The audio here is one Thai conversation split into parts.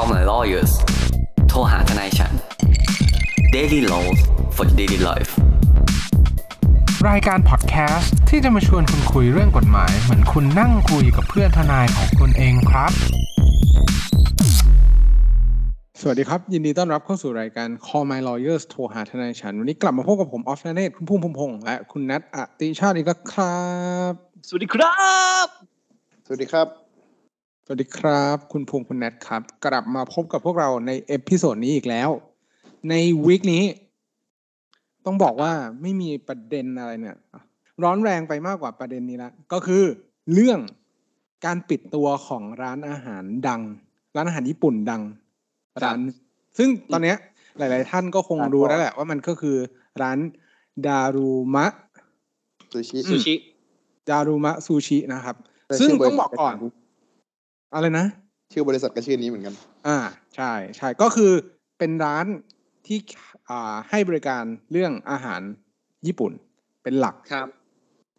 Call my lawyers โทรหาทนายฉัน Daily Laws for daily life รายการพอดแคสต์ที่จะมาชวนคุณคุยเรื่องกฎหมาย เหมือนคุณนั่งคุยกับเพื่อนทนายของคุณเองครับ สวัสดีครับ ยินดีต้อนรับเข้าสู่รายการ Call My Lawyers โทรหาทนายฉัน วันนี้กลับมาพบกับผมออฟนาเนตคุณพุ่มพงพงษ์และคุณนัทอติชาติอีกแล้วครับ สวัสดีครับ สวัสดีครับ สวัสดีครับ คุณภูมิคุณแนทครับ กลับมาพบกับพวกเราใน episode นี้อีกแล้ว ใน week นี้ ต้องบอกว่าไม่มีประเด็นอะไรเนี่ย ร้อนแรงไปมากกว่าประเด็นนี้ละก็คือเรื่องการปิดตัวของร้านอาหารดัง ร้านอาหารญี่ปุ่นดัง ร้าน ซึ่งตอนเนี้ย หลาย ๆ ท่านก็คงรู้แล้วแหละ ว่ามันก็คือร้านดารุมะซูชิซูชิดารุมะซูชินะครับแต่ซึ่งชื่บริต้องษัทบอกก่อน อะไรนะ ชื่อบริษัทก็ชื่อนี้เหมือนกัน อ่า ใช่ใช่ก็คือเป็นร้านที่อ่าให้บริการเรื่องอาหารญี่ปุ่นเป็นหลักครับ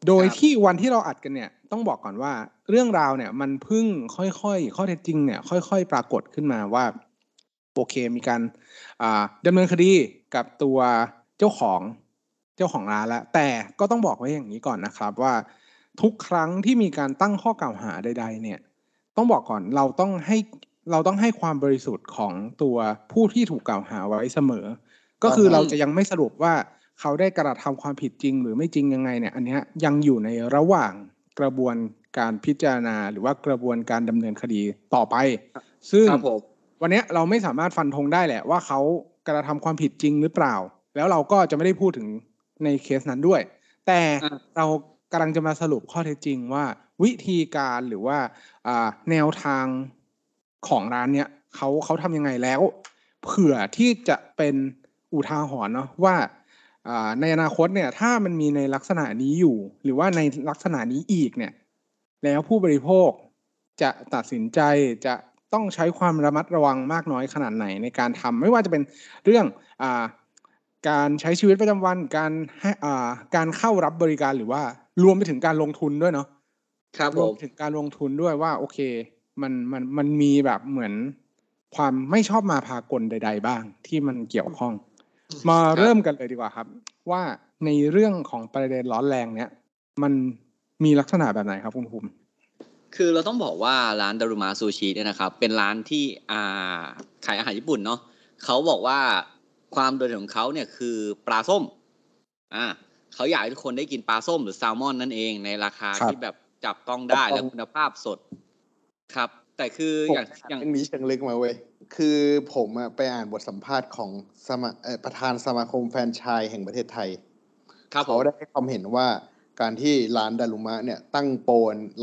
โดยครับที่วันที่เราอัดกันเนี่ย ต้องบอกก่อนว่า เรื่องราวเนี่ย มันเพิ่งค่อยๆข้อเท็จจริงเนี่ย ค่อย ๆ ปรากฏขึ้นมาว่า โอเคมีการอ่าดำเนินคดีกับตัวเจ้าของเจ้าของร้านแล้วแต่ก็ต้องบอกไว้อย่างนี้ก่อนนะครับว่าทุกครั้งที่มีการตั้งข้อกล่าวหาใด ๆ เนี่ย ต้องบอกก่อนเราต้องให้เราต้องให้ความบริสุทธิ์ของตัวผู้ที่ถูกกล่าวหาไว้เสมอ ก็คือครับเราจะยังไม่สรุปว่าเขาได้กระทำความผิดจริง หรือไม่จริงยังไงเนี่ย อันเนี้ยยังอยู่ในระหว่างกระบวนการพิจารณา หรือว่ากระบวนการดำเนินคดีต่อไป ซึ่งครับผมวันเนี้ยเราไม่สามารถฟันธงได้แหละว่าเขากระทำความผิดจริงหรือเปล่า แล้วเราก็จะไม่ได้พูดถึงในเคสนั้นด้วย แต่อะเรากำลังจะมาสรุปข้อเท็จจริงว่า วิธีการหรือว่าแนวทางของร้านเนี้ยเขาเขาทำยังไงแล้ว เผื่อที่จะเป็นอุทาหรณ์เนาะว่าในอนาคตเนี่ยถ้ามันมีในลักษณะนี้อยู่ หรือว่าในลักษณะนี้อีกเนี่ย แล้วผู้บริโภคจะตัดสินใจจะต้องใช้ความระมัดระวังมากน้อยขนาดไหนในการทำไม่ว่าจะเป็นเรื่องอการใช้ชีวิตประจำวันการให้อ่าการเข้ารับบริการหรือว่ารวมไปถึงการลงทุนด้วยเนาะ ครับรผวมมไปถึงการลงทุนด้วยว่า โอเค มันมันมันมีแบบเหมือนความไม่ชอบมาพากลใด ๆ บ้างที่มันเกี่ยวข้อง มาครับเริ่มกันเลยดีกว่าครับ ว่าในเรื่องของประเด็นร้อนแรงเนี้ยมันมีลักษณะแบบไหนครับคุณภูมิคือเราต้องบอกว่าร้านดารุมาซูชิเนี่ยนะครับ เป็นร้านที่อ่าขายอาหารญี่ปุ่นเนาะเขาบอกว่าความโดดเด่นของเขาเนี่ยคือปลาส้ม อ่าเขาอยากให้ทุกคนได้กินปลาส้มหรือแซลมอนนั่นเองในราคาครับที่แบบ จับต้องได้จับต้องและคุณภาพสดครับ แต่คือผมอย่างอย่างเรื่องนี้เชิงลึกมาเว้ยคือผมอะไปอ่านบทสัมภาษณ์ของสมาเอ่อประธานสมาคมแฟรนไชส์แห่งประเทศไทยครับผเขามได้ให้ความเห็นว่าการที่ร้านดารุมะเนี่ย ตั้งโปร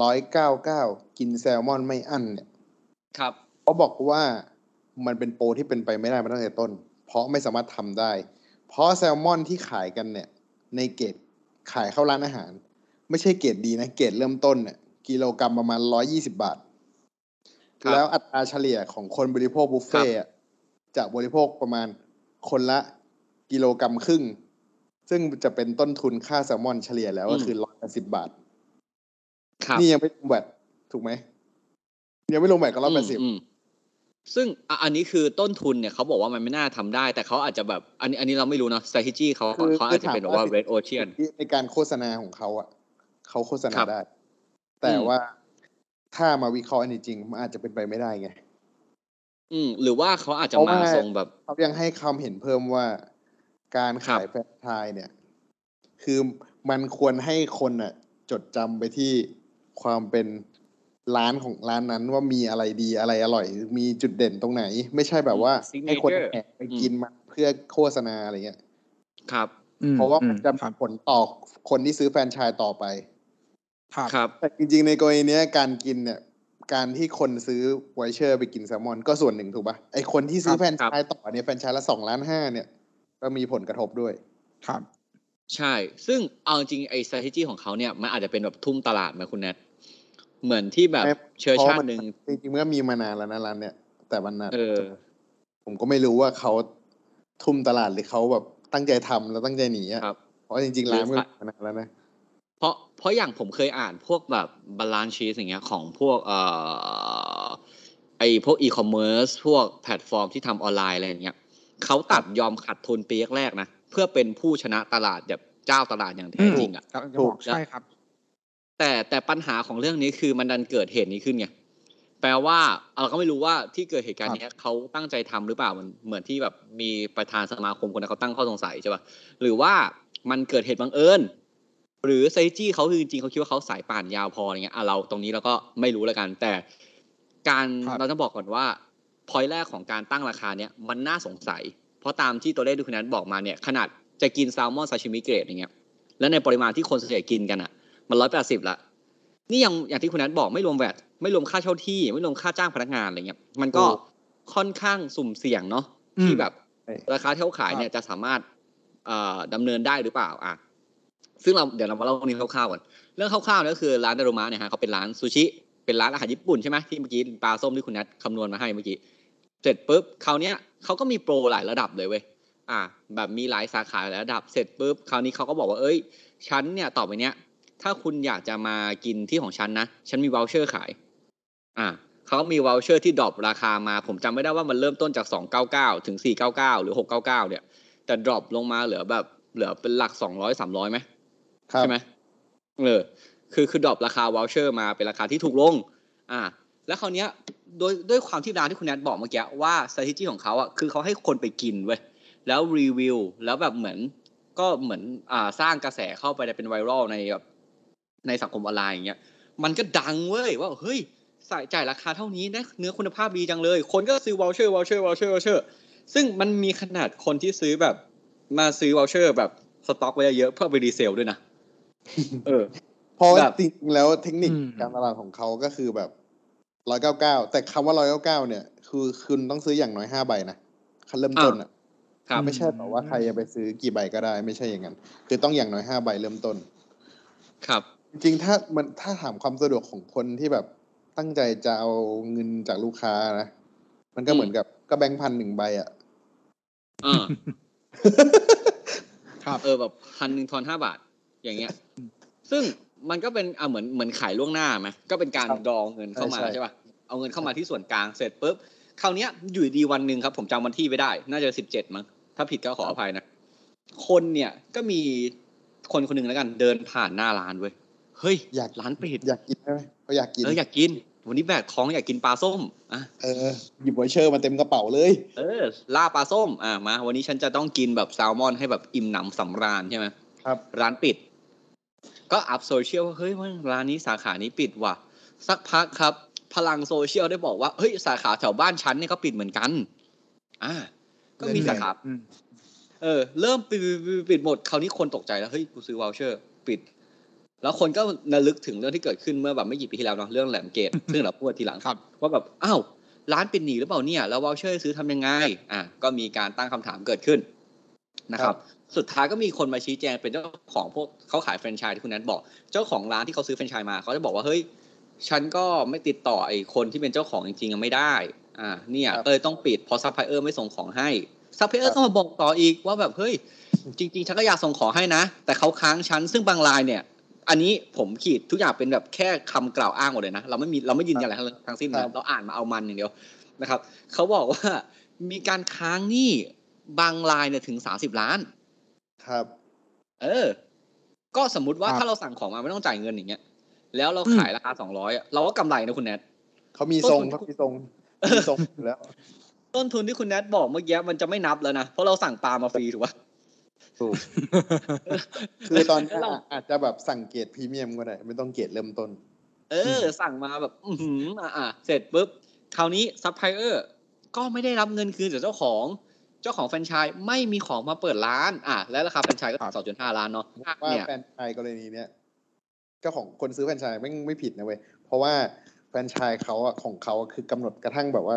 ร้อยเก้าเก้ากินแซลมอนไม่อั้นเนี่ย ครับเขาบอกว่ามันเป็นโปรที่เป็นไปไม่ได้มาตั้งแต่ต้น เพราะไม่สามารถทำได้ เพราะแซลมอนที่ขายกันเนี่ย ในเกรดขายเข้าร้านอาหาร ไม่ใช่เกรดดีนะเกรดเริ่มต้นเนี่ยกิโลกรรัมประมาณร้อยี่สิบาทครับแล้วอัตราเฉลี่ยของคนบริโภคบุฟเฟ่ต์อะจะบริโภคประมาณคนละกิโลกรรัมครึ่ง ซึ่งจะเป็นต้นทุนค่าแซลมอนเฉลี่ยแล้วก็คือร้อยสิบบาทครับนี่ยังไม่รวมแบตถูกไหมยังไม่รวมแบตก็ร้อยแปดสิบอืมซึ่งอะอันนี้คือต้นทุนเนี่ยเขาบอกว่ามันไม่น่าทำได้ แต่เขาอาจจะแบบ อันนี้อันนี้เราไม่รู้เนาะ strategy เขาคือเขาอาจจะเป็นแบบว่าคือถามว่า red ocean ที่ในการโฆษณาของเขาอะ เขาโฆษณาครับได้ แต่อืมว่าถ้ามาวิเคราะห์อันนี้จริงมันอาจจะเป็นไปไม่ได้ไง อืม หรือว่าเขาอาจจะเพราะมาว่าทรงแบบเขายังให้ความเห็นเพิ่มว่าการครับขายแฟรนไชส์เนี่ย คือมันควรให้คนอะ จดจำไปที่ความเป็นร้านของร้านนั้นว่ามีอะไรดีอะไรอร่อย มีจุดเด่นตรงไหน ไม่ใช่แบบว่า Signature ให้คนแอบไปกินมาเพื่อโฆษณาอะไรเงี้ย ครับอืมเพราะว่าอืมันจะครับผลต่อคนที่ซื้อแฟรนไชส์ต่อไป ครับครับแต่จริง ๆ ในกรณีเนี้ยการกินเนี่ย การที่คนซื้อไวเชอร์ไปกินแซลมอนก็ส่วนหนึ่งถูกปะไอคนที่ซื้อครับแฟรนไชส์ต่อเนี่ยแฟรนไชส์ละสองล้านห้าเนี่ย ก็มีผลกระทบด้วยครับ ใช่ ซึ่งเอาจริงๆไอ้ strategy ของเขาเนี่ยมันอาจจะเป็นแบบทุ่มตลาดไหมคุณแนทเหมือนที่แบบไม่เชื้อเพราะชามัติหนึ่งจริงๆเมื่อมีมานานแล้วนะร้านเนี่ยแต่มันน่ะเออผมก็ไม่รู้ว่าเขาทุ่มตลาดหรือเขาแบบตั้งใจทำแล้วตั้งใจหนีอะครับเพราะจริงๆร้านมันหรือมีมานานแล้วนะ เพราะเพราะอย่างผมเคยอ่านพวกแบบ balance sheet อย่างเงี้ยของพวกเอ่อไออ้พวกอีคอมเมิร์ซพวกแพลตฟอร์มที่ทำออนไลน์อะไรอย่างเงี้ยเขาตัดยอมขาดทุนปีแรกๆนะเพื่อเป็นผู้ชนะตลาดแบบเจ้าตลาดอย่างแท้จริงอะกำลังจะบอกใช่ครับ แต่แต่ปัญหาของเรื่องนี้คือมันดันเกิดเหตุนี้ขึ้นไงแปลว่าเราก็ไม่รู้ว่าที่เกิดเหตุการณ์เนี้ยเขาตั้งใจทำหรือเปล่ามันเหมือนที่แบบมีประธานสมาคมคนนั้นเขาตั้งข้อสงสัยใช่ป่ะหรือว่ามันเกิดเหตุบังเอิญ หรือไซจี้เขาคือจริงๆเขาคิดว่าเขาสายป่านยาวพออย่างเงี้ยอะเราตรงนี้เราก็ไม่รู้แล้วกัน แต่การครับเราต้องบอกก่อนว่าพอยแรกของการตั้งราคาเนี้ยมันน่าสงสัย เพราะตามที่ตัวเลขที่คุณนัทบอกมาเนี่ยขนาดจะกินแซลมอนซาชิมิเกรดอย่างเงี้ยแล้วในปริมาณที่คนส่วนใหญ่กินกันอะ มันร้อยแปดสิบละนี่ยังอย่างที่คุณนัทบอกไม่รวมแวดไม่รวมค่าเช่าที่ ไม่รวมค่าจ้างพนักงานอะไรเงี้ยมันก็ถูกค่อนข้างสุ่มเสี่ยงเนาะอืมที่แบบใช่ราคาที่เขาขายเนี่ยจะสามารถเอ่อดำเนินได้หรือเปล่าอะ ซึ่งเราเดี๋ยวเรามาเล่าเรื่องนี้คร่าวๆก่อนเรื่องคร่าวๆนี่ก็คือร้านดารุมะเนี่ยฮะเขาเป็นร้านซูชิเป็นร้านอาหารญี่ปุ่นใช่ไหมที่เมื่อกี้ปลาส้มที่คุณนัทคำนวณมาให้เมื่อกี้เสร็จปุ๊บคราวเนี้ยเขาก็มีโปรหลายระดับเลยเว้ยอะแบบมีหลายสาขาหลายระดับเสร็จปุ๊บคราวนี้เขาก็บอกว่าเอ้ยฉันเนี่ยต่อไปเนี้ยถ้าคุณอยากจะมากินที่ของฉันนะฉันมีว o ลเชอร์ขาย อ่าเขามีว o ลเชอร์ที่ดรอปราคามา ผมจำไม่ได้ว่ามันเริ่มต้นจาก 299 ถึง 499 หรือ 699 เนี่ย แต่ drop ลงมาเหลือแบบเหลือเป็นหลัก 200 300ไหมครับ ใช่ไหมเออคือคือดรอปราคาว o ลเชอร์มาเป็นราคาที่ถูกลง อ่า แล้วคราวเนี้ยโดยด้วยความที่ร้านที่คุณแนทบอกเมื่อกี้ว่า strategy ของเขาอะคือเขาให้คนไปกินเว้ยแล้วรีวิวแล้วแบบเหมือนก็เหมือนอ่าสร้างกระแสเข้าไปในเป็นไวรัลในแบบในสังคมออนไลน์อย่างเงี้ยมันก็ดังเว้ยว่าเฮ้ยใส่จ่ายราคาเท่านี้นะเนื้อคุณภาพดีจังเลย คนก็ซื้อ voucher voucher voucher voucher ซึ่งมันมีขนาดคนที่ซื้อแบบมาซื้อ voucher แบบสต็อกไว้เยอะเพื่อไป resale ด้วยนะ เออเพราะว่าแบบจริงๆแล้วเทคนิคอืมการตลาดของเขาก็คือแบบร้อยเก้าเก้าแต่คำว่าร้อยเก้าเก้าเนี่ย คือคุณต้องซื้ออย่างน้อยห้าใบนะคันเริ่มต้นอะครับไม่ใช่แบบว่าใครจะไปซื้อกี่ใบก็ได้ ไม่ใช่อย่างนั้น คือต้องอย่างน้อยห้าใบเริ่มต้น ครับ จริงๆถ้ามันถ้าถามความสะดวกของคนที่แบบตั้งใจจะเอาเงินจากลูกค้านะมันก็อืมเหมือนกับก็แบงค์พันหนึ่งใบอะเออครับเออแบบพันหนึ่งทอนห้าบาท อย่างเงี้ย ซึ่งมันก็เป็นอะเหมือนเหมือนขายล่วงหน้าไหมก็เป็นการครับดองเงินเข้ามาใช่ใช่ใช่ป่ะเอาเงินเข้ามาที่ส่วนกลางเสร็จปุ๊บคราวเนี้ยอยู่ดีวันหนึ่งครับ ผมจำวันที่ไม่ได้ น่าจะสิบเจ็ดมั้งถ้าผิดก็ขออภัยนะคนเนี่ยก็มีคนคนหนึ่งแล้วกัน เดินผ่านหน้าร้านเว้ยเฮ้ยอยากร้านปิดอยากกินใช่ไหมเขาอยากกินเอออยากกิน วันนี้แบกท้องอยากกินปลาส้มอะเออหยิบไวเชอร์มาเต็มกระเป๋าเลย เออล่าปลาส้มอะมา วันนี้ฉันจะต้องกินแบบแซลมอนให้แบบอิ่มหนำสำราญใช่ไหมครับ ร้านปิด ก็อัพโซเชียลว่าเฮ้ยว่าร้านนี้สาขานี้ปิดว่ะ สักพักครับ พลังโซเชียลได้บอกว่าเฮ้ยสาขาแถวบ้านฉันเนี่ยก็ปิดเหมือนกัน อ่า ก็มีสาขาอืมเออ เริ่มปิดปิดปิดปิดหมดคราวนี้คนตกใจแล้วเฮ้ยกูซื้อ voucher ปิด แล้วคนก็ระลึกถึงเรื่องที่เกิดขึ้นเมื่อแบบไม่กี่ปีที่แล้วเนาะเรื่องแหลมเกตซึ่งเราพูดทีหลังครับว่าแบบอ้าวร้านปิดหนีหรือเปล่าเนี่ย แล้ว voucher ซื้อทำยังไง อะก็มีการตั้งคำถามเกิดขึ้นนะครับ สุดท้ายก็มีคนมาชี้แจงเป็นเจ้าของพวกเขาขายแฟรนไชส์ที่คุณแนทบอก เจ้าของร้านที่เขาซื้อแฟรนไชส์มาเขาจะบอกว่าเฮ้ยฉันก็ไม่ติดต่อไอ้คนที่เป็นเจ้าของจริงๆอะไม่ได้ อ่า เนี่ยครับเออต้องปิดเพราะซัพพลายเออร์ไม่ส่งของให้ซัพพลายเออร์ก็มาบอกต่ออีกว่าแบบเฮ้ยจริง ๆ ฉันก็อยากส่งของให้นะ แต่เขาค้างฉันซึ่งบางรายเนี่ย อันนี้ผมขีดทุกอย่างเป็นแบบแค่คำกล่าวอ้างหมดเลยนะเราไม่มีเราไม่ยืนยันอะไรทั้งสิ้นครันะบเราอ่านมาเอามันอย่างเดียวนะครับเขาบอกว่ามีการค้างหนี้บางรายเนี่ยถึงสาสิบล้าน ครับ เออ ก็สมมุติว่าครับถ้าเราสั่งของมาไม่ต้องจ่ายเงินอย่างเงี้ย แล้วเราขายราคาสองร้อยเราก็กำไรนะคุณแนทเขามีทรงต้นทุนเขามีทรงมีทรงอยู่แล้ว ต้นทุนที่คุณแนทบอกเมื่อกี้มันจะไม่นับแล้วนะเพราะเราสั่งปลามาฟรีถูกปะถูกคือตอนนี้แล้วเราอาจจะแบบสั่งเกรดพรีเมียมก็ได้ไม่ต้องเกรดเริ่มต้น เออ สั่งมาแบบ อือหืออะอะเสร็จปุ๊บคราวนี้ซัพพลายเออร์ก็ไม่ได้รับเงินคืนจากเจ้าของ เจ้าของแฟรนไชส์ไม่มีของมาเปิดร้าน อะและราคาแฟรนไชส์ก็ครับสองจุดห้าล้านเนาะว่าเนี่ยแฟรนไชส์กรณีเนี้ยเจ้าของคนซื้อแฟรนไชส์ไม่ ไม่ผิดนะเว้ยเพราะว่าแฟรนไชส์เขาอะของเขาอะคือกำหนดกระทั่งแบบว่า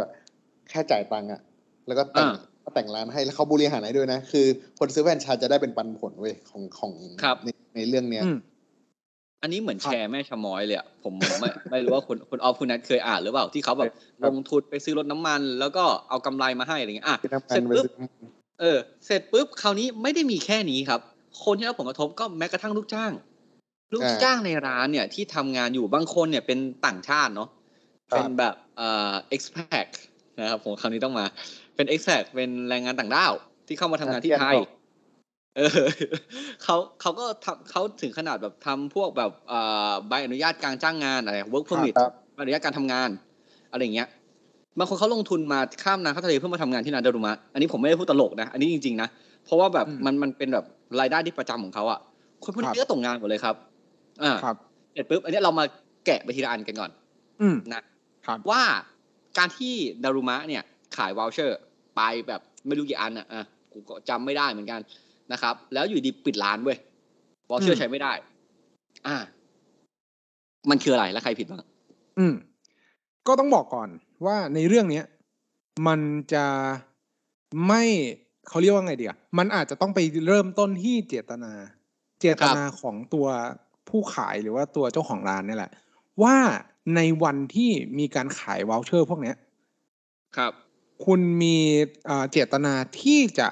แค่จ่ายตังค์อะแล้วก็แต่งอ่าก็แต่งร้านให้แล้วเขาบริหารให้ด้วยนะ คือ คนซื้อแฟรนไชส์จะได้เป็นปันผลเว้ยของของครับในในเรื่องเนี้ย อืมอันนี้เหมือนครับแชร์แม่ชะม้อยเลยอะผมไม่ไม่รู้ว่าคุณคุณออฟคุณแนทเคยอ่านหรือเปล่าที่เขาแบบครัลบงทุนไปซื้อรถน้ำมัน แล้วก็เอากำไรมาให้อะไรเงี้ยอะที่ทำเสงาร็นจไปปุ๊บซื้อเออเสร็จปุ๊บคราวนี้ไม่ได้มีแค่นี้ครับ คนที่รับผลกระทบก็แม้กระทั่งลูกจ้าง ลูกจ้างในร้านเนี่ยที่ทำงานอยู่บางคนเนี่ยเป็นต่างชาติเนาะเป็นแบบเอ่อ expat นะครับผมคำนี้ต้องมาเป็น expat เป็นแรงงานต่างด้าวที่เข้ามาทำงานที่ไทย เออเขาเขาก็ทำเขาถึงขนาดแบบทำพวกแบบเอ่อใบอนุญาตการจ้างงานอะไร work permit ครับใบอนุญาตการทำงาน อะไรอย่างเงี้ยบางคนเขาลงทุนมาข้ามน้ำข้ามทะเลเพื่อมาทำงานที่นาดารุมะอันนี้ผมไม่ได้พูดตลกนะอันนี้จริงๆนะเพราะว่าแบบอืมมันมันเป็นแบบรายได้ที่ประจำของเขาอะคนพวกครันี้บก็ตกงานหมดเลยครับอ่าครับเสร็จปุ๊บอันนี้เรามาแกะไปทีละอันกันก่อน อืมนะครับว่าการที่ดารุมะเนี่ย ขาย voucher ไปแบบไม่รู้กี่อันอะอะกูก็จำไม่ได้เหมือนกัน นะครับ แล้วอยู่ดีปิดร้านเว้ยวอลเชออืร์มใช้ไม่ได้ อ่า มันคืออะไรแล้วใครผิดบ้างอืม ก็ต้องบอกก่อนว่าในเรื่องเนี้ย มันจะไม่เขาเรียกว่าไงเดี๋ยวมันอาจจะต้องไปเริ่มต้นที่เจตนา เจตนาของตัวผู้ขายหรือว่าตัวเจ้าของร้านนี่แหละ ว่าในวันที่มีการขาย voucher พวกเนี้ย ครับ คุณมีเอ่อเจตนาที่จะ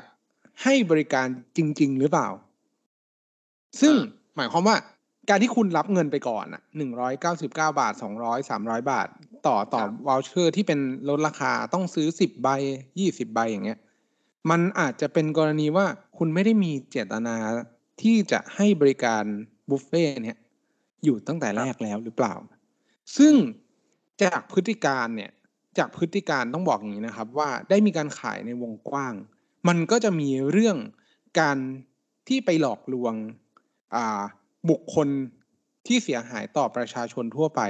ให้บริการจริง ๆ หรือเปล่า ซึ่งอ่าหมายความว่าการที่คุณรับเงินไปก่อนอะหนึ่งร้อยเก้าสิบเก้าบาทสองร้อยสามร้อยบาท ต่อต่อ voucher ที่เป็นลดราคาต้องซื้อสิบใบยี่สิบใบอย่างเงี้ย มันอาจจะเป็นกรณีว่าคุณไม่ได้มีเจตนาที่จะให้บริการบุฟเฟ่ต์เนี่ยอยู่ตั้งแต่แรกแล้วหรือเปล่า ซึ่งจากพฤติการเนี่ย จากพฤติการต้องบอกอย่างนี้นะครับ ว่าได้มีการขายในวงกว้าง มันก็จะมีเรื่องการที่ไปหลอกลวงอ่าบุคคลที่เสียหายต่อประชาชนทั่วไป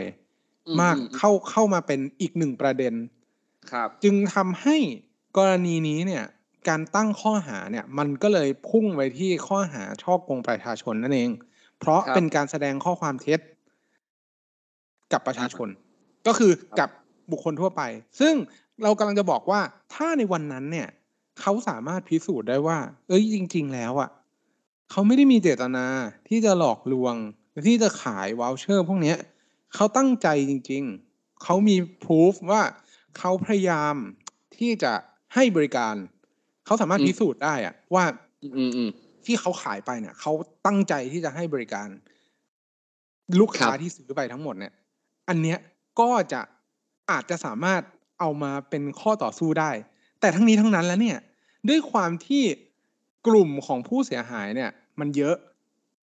อืมมากอืมเข้าเข้ามาเป็นอีกหนึ่งประเด็น ครับ จึงทำให้กรณีนี้เนี่ย การตั้งข้อหาเนี่ย มันก็เลยพุ่งไปที่ข้อหาช่อโกงประชาชนนั่นเอง เพราะครับเป็นการแสดงข้อความเท็จ กับประชาชน ก็คือกับบุคคลทั่วไป ซึ่งเรากำลังจะบอกว่าถ้าในวันนั้นเนี่ย เขาสามารถพิสูจน์ได้ว่า เอ้ยจริง ๆ แล้วอะเขาไม่ได้มีเจตนาที่จะหลอกลวงหรือที่จะขายวอลเชอร์พวกเนี้ยเขาตั้งใจจริง ๆ เขามีพิสูจว่าเขาพยายามที่จะให้บริการ เขาสามารถอืมพิสูจน์ได้อะว่าอืมอืมอืมที่เขาขายไปเนี่ยเขาตั้งใจที่จะให้บริการ ลูกค้าครับที่ซื้อไปทั้งหมดเนี่ย อันเนี้ยก็จะอาจจะสามารถเอามาเป็นข้อต่อสู้ได้ แต่ทั้งนี้ทั้งนั้นแล้วเนี่ย ด้วยความที่กลุ่มของผู้เสียหายเนี่ย มันเยอะ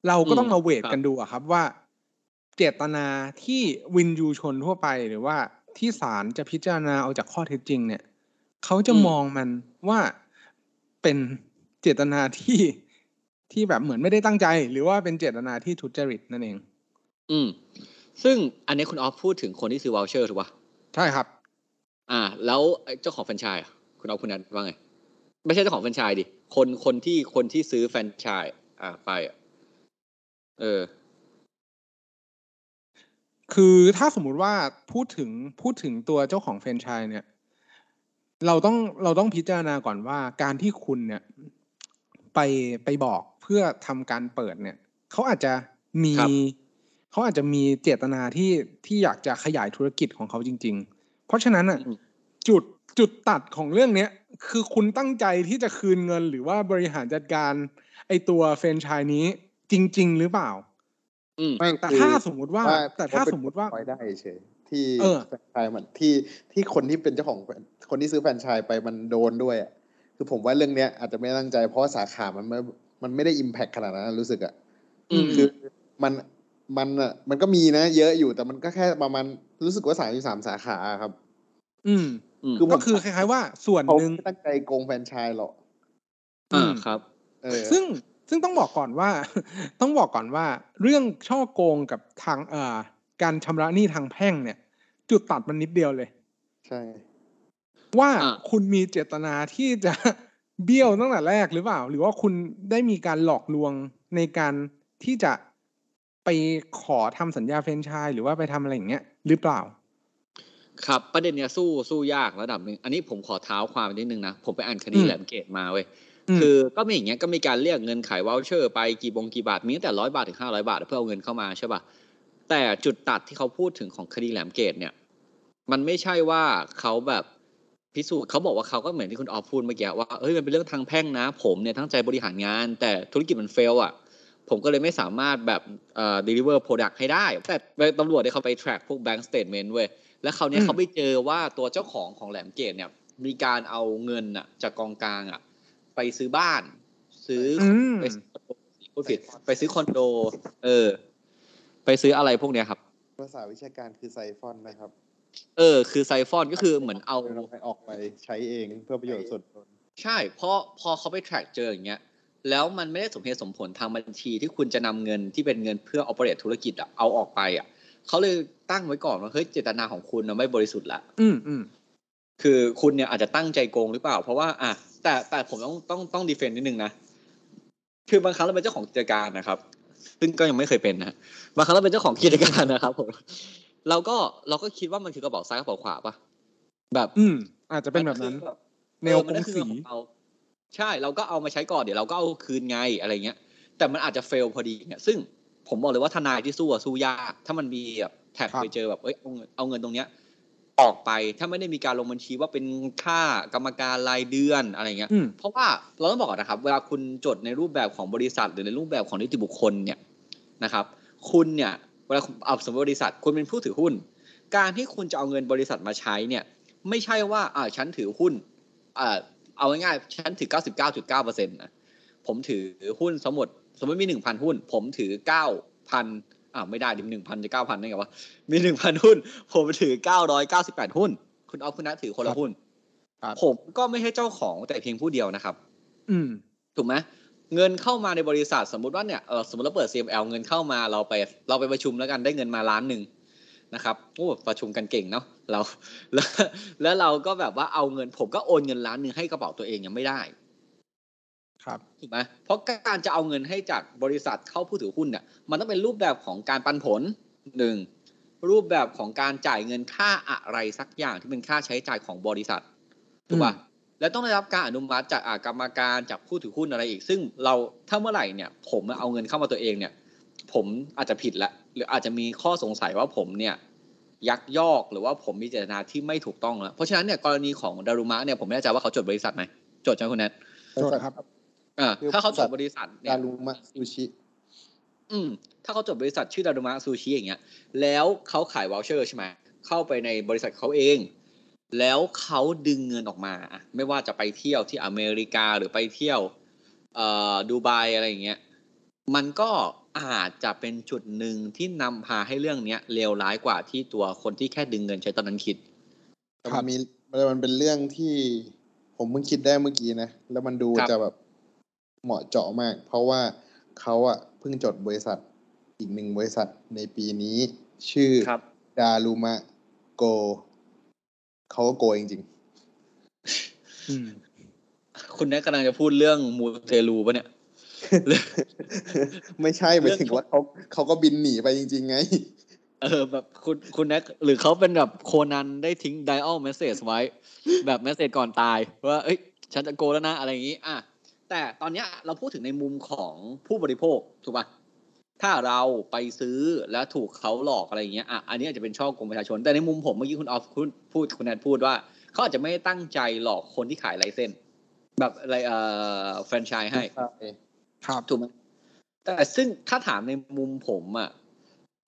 เราก็ต้องมา weight กันดูอะครับว่า เจตนาที่วิญญูชนทั่วไปหรือว่าที่ศาลจะพิจารณาเอาจากข้อเท็จจริง เนี่ยเขาจะมองมันว่าเป็นเจตนาที่ที่แบบเหมือนไม่ได้ตั้งใจ หรือว่าเป็นเจตนาที่ทุจริตนั่นเอง อืม ซึ่งอันนี้คุณออฟพูดถึงคนที่ซื้อ voucher ถูกป่ะใช่ครับ อ่า แล้วไอ้เจ้าของแฟรนไชส์อะ คุณออฟคุณแนทว่าไง ไม่ใช่เจ้าของแฟรนไชส์ดิ คนคนที่คนที่ซื้อแฟรนไชส์อ่าไปอะเออ คือถ้าสมมุติว่าพูดถึงพูดถึงตัวเจ้าของแฟรนไชส์เนี่ย เราต้องเราต้องพิจารณาก่อนว่าการที่คุณเนี่ย ไปไปบอกเพื่อทำการเปิดเนี่ยเขาอาจจะมีครับเขาอาจจะมีเจตนาที่ที่อยากจะขยายธุรกิจของเขาจริง ๆ เพราะฉะนั้นอะอืมจุด จุดตัดของเรื่องเนี้ยคือคุณตั้งใจที่จะคืนเงินหรือว่าบริหารจัดการ ไอตัวแฟรนไชส์นี้จริง ๆ หรือเปล่าอืมไม่แต่คือถ้าสมมุติว่าว่าแต่ถ้าเขเป็นสมมุติว่าไว้ได้เฉยที่เออแฟรนไชส์มันที่ที่คนที่เป็นเจ้าของคนที่ซื้อแฟรนไชส์ไปมันโดนด้วยอะคือผมว่าเรื่องเนี้ยอาจจะไม่ตั้งใจเพราะว่าสาขามันไม่มันไม่ได้อิมแพคขนาดนั้นรู้สึกอะอืมคือมันมันอะมันก็มีนะ เยอะอยู่แต่มันก็แค่ประมาณรู้สึกว่าสามสิบสามสาขาอะครับ อืมอืมคือ ก็คือคล้ายๆว่าส่วนเขาหนึ่งไม่ตั้งใจโกงแฟรนไชส์หรอกอ่าอืมครับเออซึ่งซึ่งต้องบอกก่อนว่า ต้องบอกก่อนว่า เรื่องช่อโกงกับทางเอ่อการชำระหนี้ทางแพ่งเนี่ย จุดตัดมันนิดเดียวเลย ใช่ ว่าอะคุณมีเจตนาที่จะเบี้ยวตั้งแต่แรกหรือเปล่า หรือว่าคุณได้มีการหลอกลวงในการที่จะไปขอทำสัญญาแฟรนไชส์หรือว่าไปทำอะไรอย่างเงี้ยหรือเปล่า ครับประเด็นเนี้ยสู้สู้ยากระดับหนึ่งอันนี้ผมขอเท้าความนิดนึงนะ ผมไปอ่านคดีอืมแหลมเกตมาเว้ยอืมคือก็มีอย่างเงี้ยก็มีการเรียกเงินขายวอลเชอร์ไปกี่บงกี่บาทมีตั้งแต่ร้อยบาทถึงห้าร้อยบาทเพื่อเอาเงินเข้ามาใช่ป่ะแต่จุดตัดที่เขาพูดถึงของคดีแหลมเกตเนี่ย มันไม่ใช่ว่าเขาแบบพิสูจน์เขาบอกว่าเขาก็เหมือนที่คุณออฟพูดเมื่อกี้ว่าเอ้ยมันเป็นเรื่องทางแพ่งนะ ผมเนี่ยตั้งใจบริหารงาน แต่ธุรกิจมันเฟลอะผมก็เลยไม่สามารถแบบเอ่อ deliver product ให้ได้ แต่ตำรวจเนี่ยเขาไป track พวก bank statement เว้ย แล้วคราวเนี้ยอืมเขาไปเจอว่าตัวเจ้าของของแหลมเกตเนี่ย มีการเอาเงินอะ จากกองกลางอะ ไปซื้อบ้าน ซื้อออืมไปซื้อคอนโดพูดผิดไปซื้อคอนโด เออ ไปซื้ออะไรพวกเนี้ยครับภาษาวิชาการคือไซฟอนนะครับ เออ คือไซฟอนก็คือเหมือนเอาเอาไปออกไปใช้เองเพื่อประโยชน์ส่วนตนใช่เพราะพอเขาไป track เจออย่างเงี้ยแล้วมันไม่ได้สมเหตุสมผลทางบัญชีที่คุณจะนำเงินที่เป็นเงินเพื่อ operate ธุรกิจอะเอาออกไปอะเขาเลย ตั้งไว้ก่อนว่าเฮ้ยเจตนาของคุณนะไม่บริสุทธิ์ละอืมอืมคือคุณเนี่ยอาจจะตั้งใจโกงหรือเปล่า เพราะว่า อะแต่แต่ผมต้องต้องต้องดีเฟนต์นิดนึงนะคือบางครั้งเราเป็นเจ้าของกิจการนะครับ ซึ่งก็ยังไม่เคยเป็นนะบางครั้งเราเป็นเจ้าของกิจการนะครับผมเราก็เราก็คิดว่ามันคือกระเป๋าซ้ายกระเป๋าขวาปะแบบ อืม อาจจะเป็นแบบนั้นมัคือแนวเออมันกก็งคือสีของเราใช่ เราก็เอามาใช้ก่อนเดี๋ยวเราก็เอาคืนไงอะไรเงี้ย แต่มันอาจจะเฟลพอดีเนี่ยซึ่งผมบอกเลยว่าทนายที่สู้อะสู้ยาก ถ้ามันมีแบบแท็กครับไปเจอแบบเอ้ยเอาเงินเอาเงินตรงเนี้ยออกไปถ้าไม่ได้มีการลงบัญชีว่าเป็นค่ากรรมการรายเดือนอะไรเงี้ยอืมเพราะว่าเราต้องบอกก่อนนะครับ เวลาคุณจดในรูปแบบของบริษัท หรือในรูปแบบของนิติบุคคลเนี่ยนะครับ คุณเนี่ยเวลาคุณเอาสมมติบริษัทคุณเป็นผู้ถือหุ้น การที่คุณจะเอาเงินบริษัทมาใช้เนี่ย ไม่ใช่ว่าอ่าฉันถือหุ้นอ่าเอาง่ายๆฉันถือ 99.9%นะผมถือหุ้นสมมติสมมติมี 1,000 หุ้น ผมถือ 9,000 อ่าไม่ได้ดิหนึ่งพันจะเก้าพันได้ไงวะ มี1,000หุ้น ผมถือ998หุ้น คุณออฟคุณนัทถือคนครัละบหุ้นครับผมก็ไม่ใช่เจ้าของแต่เพียงผู้เดียวนะครับ อืม ถูกไหมเงินเข้ามาในบริษัทสมมุติว่าเนี่ยเออสมมติเราเปิด CML เงินเข้ามาเราไปเราไปประชุมแล้วกันได้เงินมาล้านหนึ่งนะครับโอ้ประชุมกันเก่งเนาะเราแล้วแล้วเราก็แบบว่าเอาเงินผมก็โอนเงินล้านหนึ่งให้กระเป๋าตัวเองยังไม่ได้ ครับถูกไหมเพราะการจะเอาเงินให้จากบริษัทเข้าผู้ถือหุ้นเนี่ยมันต้องเป็นรูปแบบของการปันผลหนึ่งรูปแบบของการจ่ายเงินค่าอะไรสักอย่างที่เป็นค่าใช้จ่ายของบริษัทถูกป่ะอืมแล้วต้องได้รับการอนุมัติจากอ่ากรรมการจากผู้ถือหุ้นอะไรอีก ซึ่งเราถ้าเมื่อไหร่เนี่ย ผมเอาเงินเข้ามาตัวเองเนี่ย ผมอาจจะผิดละหรืออาจจะมีข้อสงสัยว่าผมเนี่ย ยักยอกหรือว่าผมมีเจตนาที่ไม่ถูกต้องแล้วเพราะฉะนั้นเนี่ยกรณีของดารุมะเนี่ยผมไม่แน่ใจว่าเขาจดบริษัทไหมจดใช่ไหมคุณแนทโทษครับ อ่าคือถ้าเขาจบริษัดทบริษัทเนี่กายรุมะซูชิ อืม ถ้าเขาจดบริษัทชื่อดารุมะซูชิอย่างเงี้ย แล้วเขาขายวอลเชอร์ใช่ไหมเข้าไปในบริษัทเขาเอง แล้วเขาดึงเงินออกมาอะไม่ว่าจะไปเที่ยวที่อเมริกาหรือไปเที่ยว เอ่อดูไบอะไรอย่างเงี้ย มันก็อาจจะเป็นจุดหนึ่งที่นำพาให้เรื่องเนี้ยเลวร้ายกว่าที่ตัวคนที่แค่ดึงเงินใช้ตอนนั้นคิดแต่ครัมันบมีมันเป็นเรื่องที่ผมเพิ่งคิดได้เมื่อกี้นะ แล้วมันดูครับจะแบบ เหมาะเจาะมาก เพราะว่าเขาอะเพิ่งจดบริษัทอีกหนึ่งบริษัทในปีนี้ ชื่อครับดารุมะโก เขาก็โกจริงอืมคุณแนทกำลังจะพูดเรื่องมูเตลูปะเนี่ยๆไม่ใช่หมายถึงว่าเขาเขาก็บินหนีไปจริง ๆ ไง เออ แบบคุณคุณแน็กหรือเขาเป็นแบบโคนันได้ทิ้งไดอัลเมสเซจไว้ แบบเมสเซจก่อนตาย ว่า เอ้ย ฉันจะโกแล้วนะ อะไรอย่างนี้ อะ แต่ตอนเนี้ยเราพูดถึงในมุมของผู้บริโภคถูกป่ะถ้าเราไปซื้อแล้วถูกเขาหลอกอะไรอย่างเงี้ยอะอันนี้อาจจะเป็นช่อกงประชาชน แต่ในมุมผมเมื่อกี้คุณออฟพูดพูดคุณแนทพูดว่าเขาอาจจะไม่ได้ตั้งใจหลอกคนที่ขายไลเซนส์แบบอะไรเอ่อแฟรนไชส์ให้ครับถูกไหมแต่ซึ่งถ้าถามในมุมผมอะ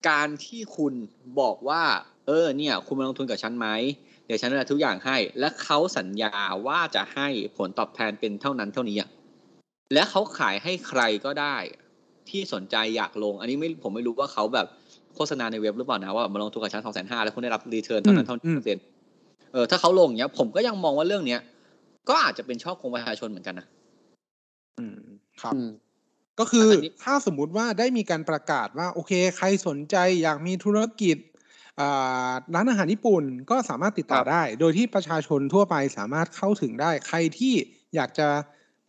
การที่คุณบอกว่า เออ เนี่ย คุณมาลงทุนกับฉันไหมเดี๋ยวฉันจะทุกอย่างให้ และเขาสัญญาว่าจะให้ผลตอบแทนเป็นเท่านั้นเท่านี้อะ และเขาขายให้ใครก็ได้ที่สนใจอยากลง อันนี้ไม่ผมไม่รู้ว่าเขาแบบโฆษณาในเว็บหรือเปล่านะว่ามาลงทุนกับฉันสองแสนห้าแล้วคุณได้รับรีเทิร์นเท่านั้นเท่านี้เปอร์เซ็นต์เออถ้าเขาลงอย่างเงี้ย ผมก็ยังมองว่าเรื่องเนี้ย ก็อาจจะเป็นช่อโกงประชาชนเหมือนกันนะอืมครับอืมก็คืออนนี้ถ้าสมมุติว่าได้มีการประกาศว่า โอเค ใครสนใจอยากมีธุรกิจอ่าร้านอาหารญี่ปุ่นก็สามารถติดต่อได้ โดยที่ประชาชนทั่วไปสามารถเข้าถึงได้ ใครที่อยากจะ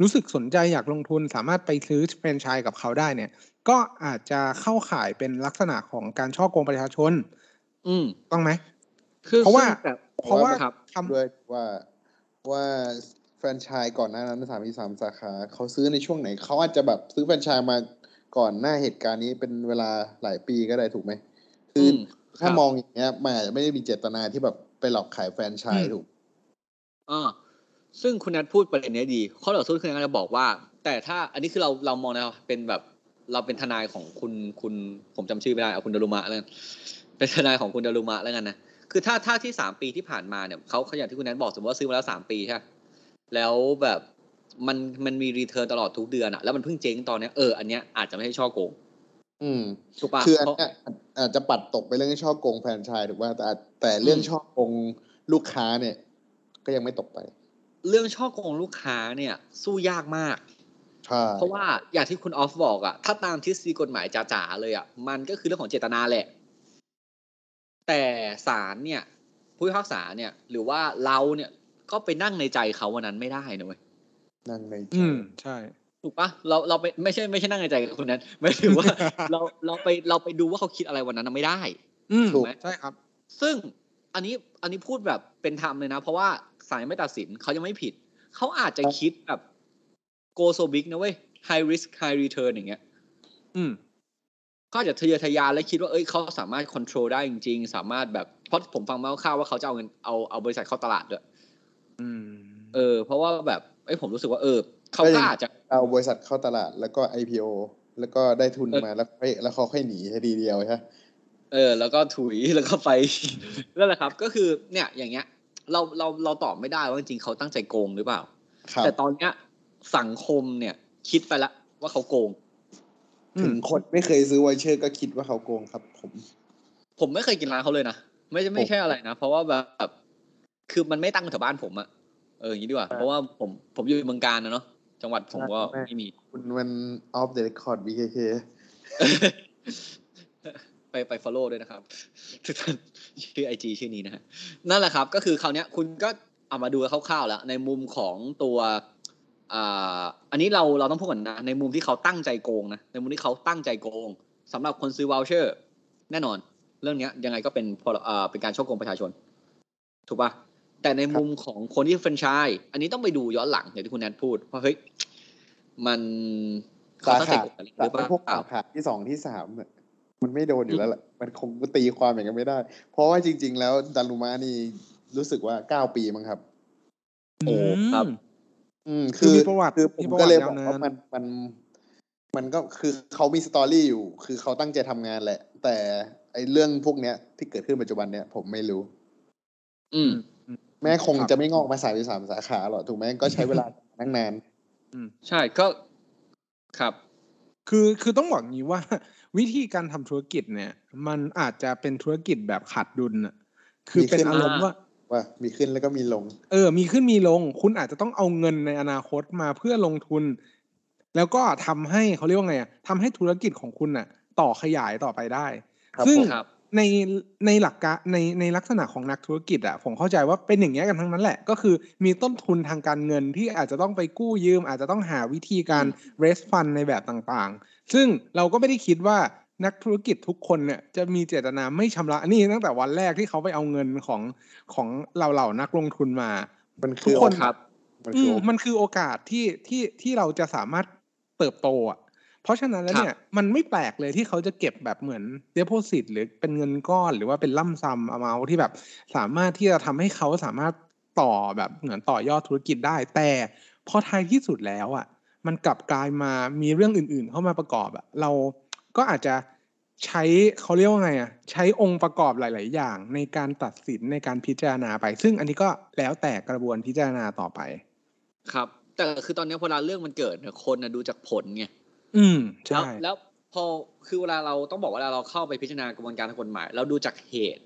รู้สึกสนใจอยากลงทุนสามารถไปซื้อแฟรนไชส์กับเขาได้เนี่ย ก็อาจจะเข้าข่ายเป็นลักษณะของการช่อโกงประชาชน อืมต้องไหมคือเพราะว่าซึ่งแบบเพราะว่าครับทำด้วยว่าว่าแฟรนไชส์ก่อนหน้านั้นสามมีสามสาขาเขาซื้อในช่วงไหนเขาอาจจะแบบซื้อแฟรนไชส์มาก่อนหน้าเหตุการณ์นี้เป็นเวลาหลายปีก็ได้ถูกไหมคืออมถ้าครับมองอย่างเงี้ยมันอาจจะไม่ได้มีเจตนาที่แบบไปหลอกขายแฟรนไชส์อืมถูกอ่า ซึ่งคุณนัทพูดประเด็นนี้ดี ข้อต่อสู้คือนัทจะบอกว่า แต่ถ้าอันนี้คือเราเรามองนะเป็นแบบเราเป็นทนายของคุณคุณผมจำชื่อไม่ได้เอาคุณดารุมะแล้วกันเป็นทนายของคุณดารุมะแล้วกันนะคือถ้าถ้าที่สามปีที่ผ่านมาเนี่ยเขาเขาอย่างที่คุณแนนบอกสมมติว่าซื้อมาแล้วสามปีใช่ปะแล้วแบบมันมันมีรีเทิร์นตลอดทุกเดือนอะแล้วมันเพิ่งเจ๊งตอนเนี้ยเอออันเนี้ยอาจจะไม่ใช่ช่อโกงอืมถูกปะคืออันเพราะเนี้ยอาจจะปัดตกไปเรื่องช่อโกงแฟรนไชส์ถูกป่ะแต่อาจแต่เรื่องอืมช่อโกงลูกค้าเนี่ย ก็ยังไม่ตกไป เรื่องช่อโกงลูกค้าเนี่ยสู้ยากมากใช่เพราะว่าอย่างที่คุณออฟบอกอะถ้าตามทฤษฎีกฎหมายจ๋าๆเลยอะมันก็คือเรื่องของเจตนาแหละ แต่ศาลเนี่ย ผู้พิพากษาเนี่ย หรือว่าเราเนี่ยก็ไปนั่งในใจเขาวันนั้นไม่ได้นะเว้ยนั่งในใจอืมใช่ถูกปะเราเราไปไม่ใช่ไม่ใช่นั่งในใจกับคนนั้นไม่ถือว่า เราเราไปเราไปดูว่าเขาคิดอะไรวันนั้นนะไม่ได้ อืมถูกไหมใช่ครับ ซึ่งอันนี้อันนี้พูดแบบเป็นธรรมเลยนะ เพราะว่า ศาลยังไม่ตัดสินเขายังไม่ผิด เขาอาจจะคิดแบบ go so big นะเว้ย high risk high return อย่างเงี้ย อืมก็อาจจะทะเยอทะยานและคิดว่าเอ้ยเขาสามารถ control ได้จริง ๆ สามารถแบบเพราะผมฟังมาคร่าวๆว่าเขาจะเอาเงินเอาเอาบริษัทเข้าตลาดด้วยอืมเออ เพราะว่าแบบเอ้ยผมรู้สึกว่าเออเขาก็อาจจะเอาบริษัทเข้าตลาดแล้วก็ IPO แล้วก็ได้ทุนเออมาแล้วค่อยแล้วเขาค่อยหนีแค่ทีเดียวใช่ไหมเออ แล้วก็ถุยแล้วก็ไปนั่นแหละครับ ก็คือเนี่ยอย่างเงี้ย เราเราเราตอบไม่ได้ว่าจริงๆเขาตั้งใจโกงหรือเปล่าครับแต่ตอนเนี้ยสังคมเนี่ย คิดไปละว่าเขาโกงถึงคนไม่เคยซื้อไวเชอร์ก็คิดว่าเขาโกงครับ ผม ผมไม่เคยกินร้านเขาเลยนะไม่ใช่ไม่ใช่อะไรนะเพราะว่าแบบคือมันไม่ตั้งแถวบ้านผมอะเอออย่างนี้ดีกว่าเพราะว่าผมผมอยู่เมืองการนะเนาะจังหวัดผมก็ไม่มี คุณมัน off the record BKK ไปไป follow ด้วยนะครับทุกท่านชื่อไอจีชื่อนี้นะฮะนั่นแหละครับ ก็คือคราวนี้คุณก็เอามาดูคร่าวๆแล้วในมุมของตัวอ่าอันนี้เราเราต้องพูดก่อนนะ ในมุมที่เขาตั้งใจโกงนะในมุมที่เขาตั้งใจโกงสำหรับคนซื้อว o ลเชอร์ แน่นอน เรื่องนี้ยังไงก็เป็นพอ่าเป็นการช่อโกงประชาชน ถูกปะแต่ในมุมของคนที่แฟรนไชส์อันนี้ต้องไปดูย้อนหลังอย่างที่คุณแนทพูดว่าเฮ้ยมันเขาตั้งใจโกงหรือแต่เปล่าพวกสาขาที่สองที่สามเนี่ย มันไม่โดนอยู่แล้วแหละมันคงตีความอย่างนั้นไม่ได้ เพราะว่าจริง ๆ แล้วดารุมานี่รู้สึกว่าเก้าปีมั้งครับโอ้ครับ อืม คือมีประวัติคือผมีมประก็วัติเลยยาบวอกนาว่านมันมันมันก็คือเขามีสตอรี่อยู่ คือเขาตั้งใจทำงานแหละ แต่ไอ้เรื่องพวกเนี้ย ที่เกิดขึ้นปัจจุบันเนี้ยผมไม่รู้ อืม แม่คงครับจะไม่งอกมาสายสามสาขาหรอกถูกไหมก็ใช้เวลาตั้งนานใช่ก็ครับ คือคือต้องบอกงี้ว่า วิธีการทำธุรกิจเนี่ย มันอาจจะเป็นธุรกิจแบบขาดดุลน่ะคือเป็นมีขึ้นอารมณ์ว่าว่ามีขึ้นแล้วก็มีลง เออ มีขึ้นมีลง คุณอาจจะต้องเอาเงินในอนาคตมาเพื่อลงทุน แล้วก็ทำให้เขาเรียกว่าไงอะทำให้ธุรกิจของคุณน่ะต่อขยายต่อไปได้ครับซึ่งผมครับ ในในหลักการในในลักษณะของนักธุรกิจอะผมเข้าใจว่าเป็นอย่างเงี้ยกันทั้งนั้นแหละ ก็คือมีต้นทุนทางการเงินที่อาจจะต้องไปกู้ยืม อาจจะต้องหาวิธีการ raise fund ในแบบต่างๆ ซึ่งเราก็ไม่ได้คิดว่านักธุรกิจทุกคนเนี่ยจะมีเจตนาไม่ชำระนี่ตั้งแต่วันแรกที่เขาไปเอาเงินของของเราเหล่านักลงทุนมา มันทุคืกอคนครับมันอืคือมโอกาสมันคือโอกาสที่ที่ที่เราจะสามารถเติบโตอะ เพราะฉะนั้นแล้วเนี่ยมันไม่แปลกเลยที่เขาจะเก็บแบบเหมือนเด p o s i t หรือเป็นเงินก้อนหรือว่าเป็นล่ำซ้ำ amount ที่แบบ สามารถที่จะทำให้เขาสามารถต่อแบบเหมือนต่อยอดธุรกิจได้ แต่พอท้ายที่สุดแล้วอะ มันกลับกลายมามีเรื่องอื่น ๆ เข้ามาประกอบอะเราก็อาจจะใช้เขาเรียกว่าไงอะ ใช้องค์ประกอบหลาย ๆ อย่างในการตัดสินในการพิจารณาไป ซึ่งอันนี้ก็แล้วแต่กระบวนพิจารณาต่อไป ครับ แต่คือตอนนี้เวลาเรื่องมันเกิดเนี่ยคนนะดูจากผลไง อืมแล้วใช่แล้วพอคือเวลาเราต้องบอกว่าเวลาเราเข้าไปพิจารณากระบวนการทางกฎหมาย เราดูจากเหตุ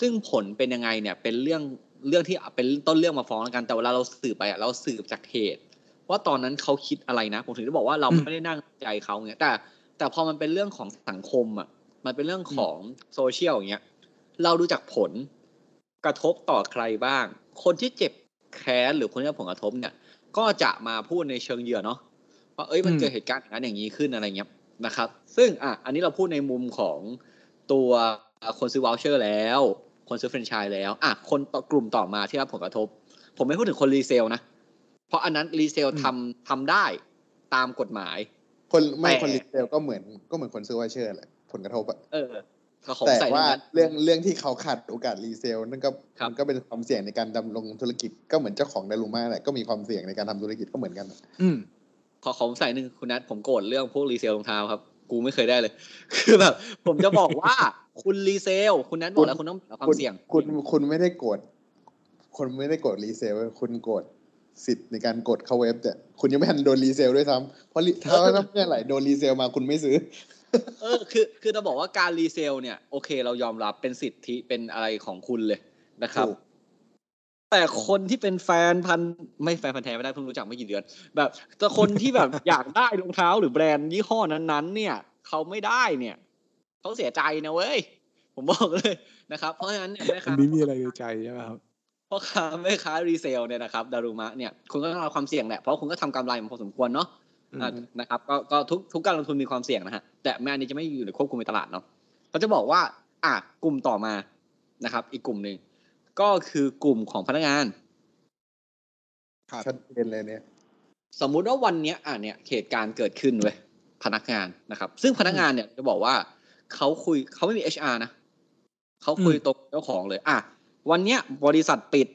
ซึ่งผลเป็นยังไงเนี่ย เป็นเรื่องเรื่องที่เป็นต้นเรื่องมาฟ้องแล้วกันแต่เวลาเราสืบไปอะเราสืบจากเหตุว่าตอนนั้นเขาคิดอะไรนะผมถึงได้บอกว่าเราอืมไม่ได้นั่งใจเขาเงี้ยแต่ แต่พอมันเป็นเรื่องของสังคมอะ มันเป็นเรื่องของโซเชียลอย่างเงี้ยเราดูจากผลกระทบต่อใครบ้าง คนที่เจ็บแค้นหรือคนที่ได้ผลกระทบเนี่ย ก็จะมาพูดในเชิงเหยื่อเนาะ ว่าเอ้ยมันอืมเกิดเหตุการณ์อย่างนั้นอย่างนี้ขึ้นอะไรเงี้ยนะครับ ซึ่งอะอันนี้เราพูดในมุมของตัวคนซื้อ voucher แล้ว คนซื้อแฟรนไชส์แล้วอะคนต่อกลุ่มต่อมาที่รับผลกระทบ ผมไม่พูดถึงคน resell นะ เพราะอันนั้น resell อืมทำได้ตามกฎหมาย คนไม่แต่คน resell ก็เหมือนก็เหมือนคนซื้อ voucher แหละผลกระทบอะเออก็ของแต่ใส่ว่าตรงนั้นเรื่องเรื่องที่เขาขาดโอกาส resell นั่นก็ครับมันก็เป็นความเสี่ยงในการดำรงธุรกิจก็เหมือนเจ้าของดารุมะแหละก็มีความเสี่ยงในการทำธุรกิจก็เหมือนกัน อืม ขอของใส่หนึ่งคุณนัทผมโกรธเรื่องพวก resell รองเท้าครับ กูไม่เคยได้เลย คือแบบ ผมจะบอกว่าคุณ resell คุณนั้นบอกแล้วคุณต้องเอาความคุณเสี่ยง คุณคุณไม่ได้กดคุณไม่ได้กด resell เว้ยคุณกดสิทธิ์ในการกดเข้าเว็บแต่คุณยังไม่ทันโดน resell ด้วยซ้ำเพราะ re ถ้าถ้าเมื่อไหร่โดน resell มาคุณไม่ซื้อ เออคือคือจะบอกว่าการ resell เนี่ย โอเคเรายอมรับเป็นสิทธิเป็นอะไรของคุณเลยนะครับถูก แต่คนที่เป็นแฟนพันธุ์ไม่แฟนพันธุ์แท้ไม่ได้เพิ่งรู้จักไม่กี่เดือน แบบแต่คนที่แบบอยากได้รองเท้าหรือแบรนด์ยี่ห้อนั้นๆ เนี่ยเขาไม่ได้เนี่ยเขาเสียใจนะเว้ยผมบอกเลยนะครับ เพราะฉะนั้นเนี่ยแม่อัค้านนี้มีอะไรในใจใช่ไหมครับพ่อค้าแม่ค้ารีเซลเนี่ยนะครับดารุมะเนี่ยคุณก็ต้องรับความเสี่ยงแหละเพราะคุณก็ทำกำไรมาพอสมควรเนาะอะอืมนะครับก็ก็ทุกทุกการลงทุนมีความเสี่ยงนะฮะแต่แม่อันนี้จะไม่อยู่ในควบคุมในตลาดเนาะเขาจะบอกว่า อะกลุ่มต่อมานะครับ อีกกลุ่มหนึ่ง ก็คือกลุ่มของพนักงานครับชัดเจนเลยเนี่ย สมมุติว่าวันเนี้ยอะเนี่ยเหตุการณ์เกิดขึ้นเว้ยพนักงานนะครับ ซึ่งพนักงานเนี่ยจะบอกว่าเขาคุยเขาไม่มี HR นะเขาคุยตรงเจ้าของเลย อะวันเนี้ยบริษัทปิด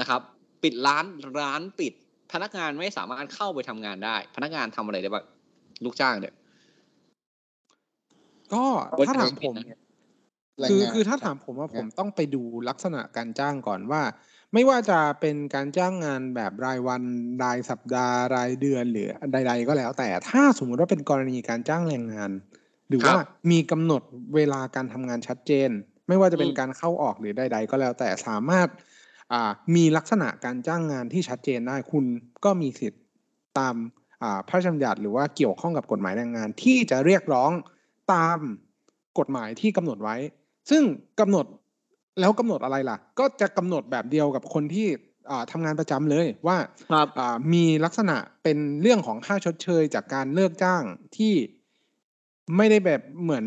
นะครับ ปิดร้านร้านปิด พนักงานไม่สามารถเข้าไปทำงานได้ พนักงานทำอะไรได้บ้างลูกจ้างเนี่ยก็ถ้าถามผมแรง คืองานคือถ้าถามผมว่าแรงผงานมต้องไปดูลักษณะการจ้างก่อนว่า ไม่ว่าจะเป็นการจ้างงานแบบรายวันรายสัปดาห์รายเดือนหรือใด ๆ ก็แล้ว แต่ถ้าสมมุติว่าเป็นกรณีการจ้างแรงงาน หรือครับว่ามีกำหนดเวลาการทำงานชัดเจน ไม่ว่าจะเป็นอืมการเข้าออกหรือใด ๆ ก็แล้วแต่สามารถอ่ามีลักษณะการจ้างงานที่ชัดเจนได้คุณก็มีสิทธิ์ตามอ่าพระราชบัญญัติหรือว่าเกี่ยวข้องกับกฎหมายแรงงานที่จะเรียกร้องตามกฎหมายที่กำหนดไว้ ซึ่งกำหนดแล้วกำหนดอะไรล่ะ ก็จะกำหนดแบบเดียวกับคนที่อ่าทำงานประจำเลยว่าครับอ่ามีลักษณะเป็นเรื่องของค่าชดเชยจากการเลิกจ้างที่ไม่ได้แบบเหมือน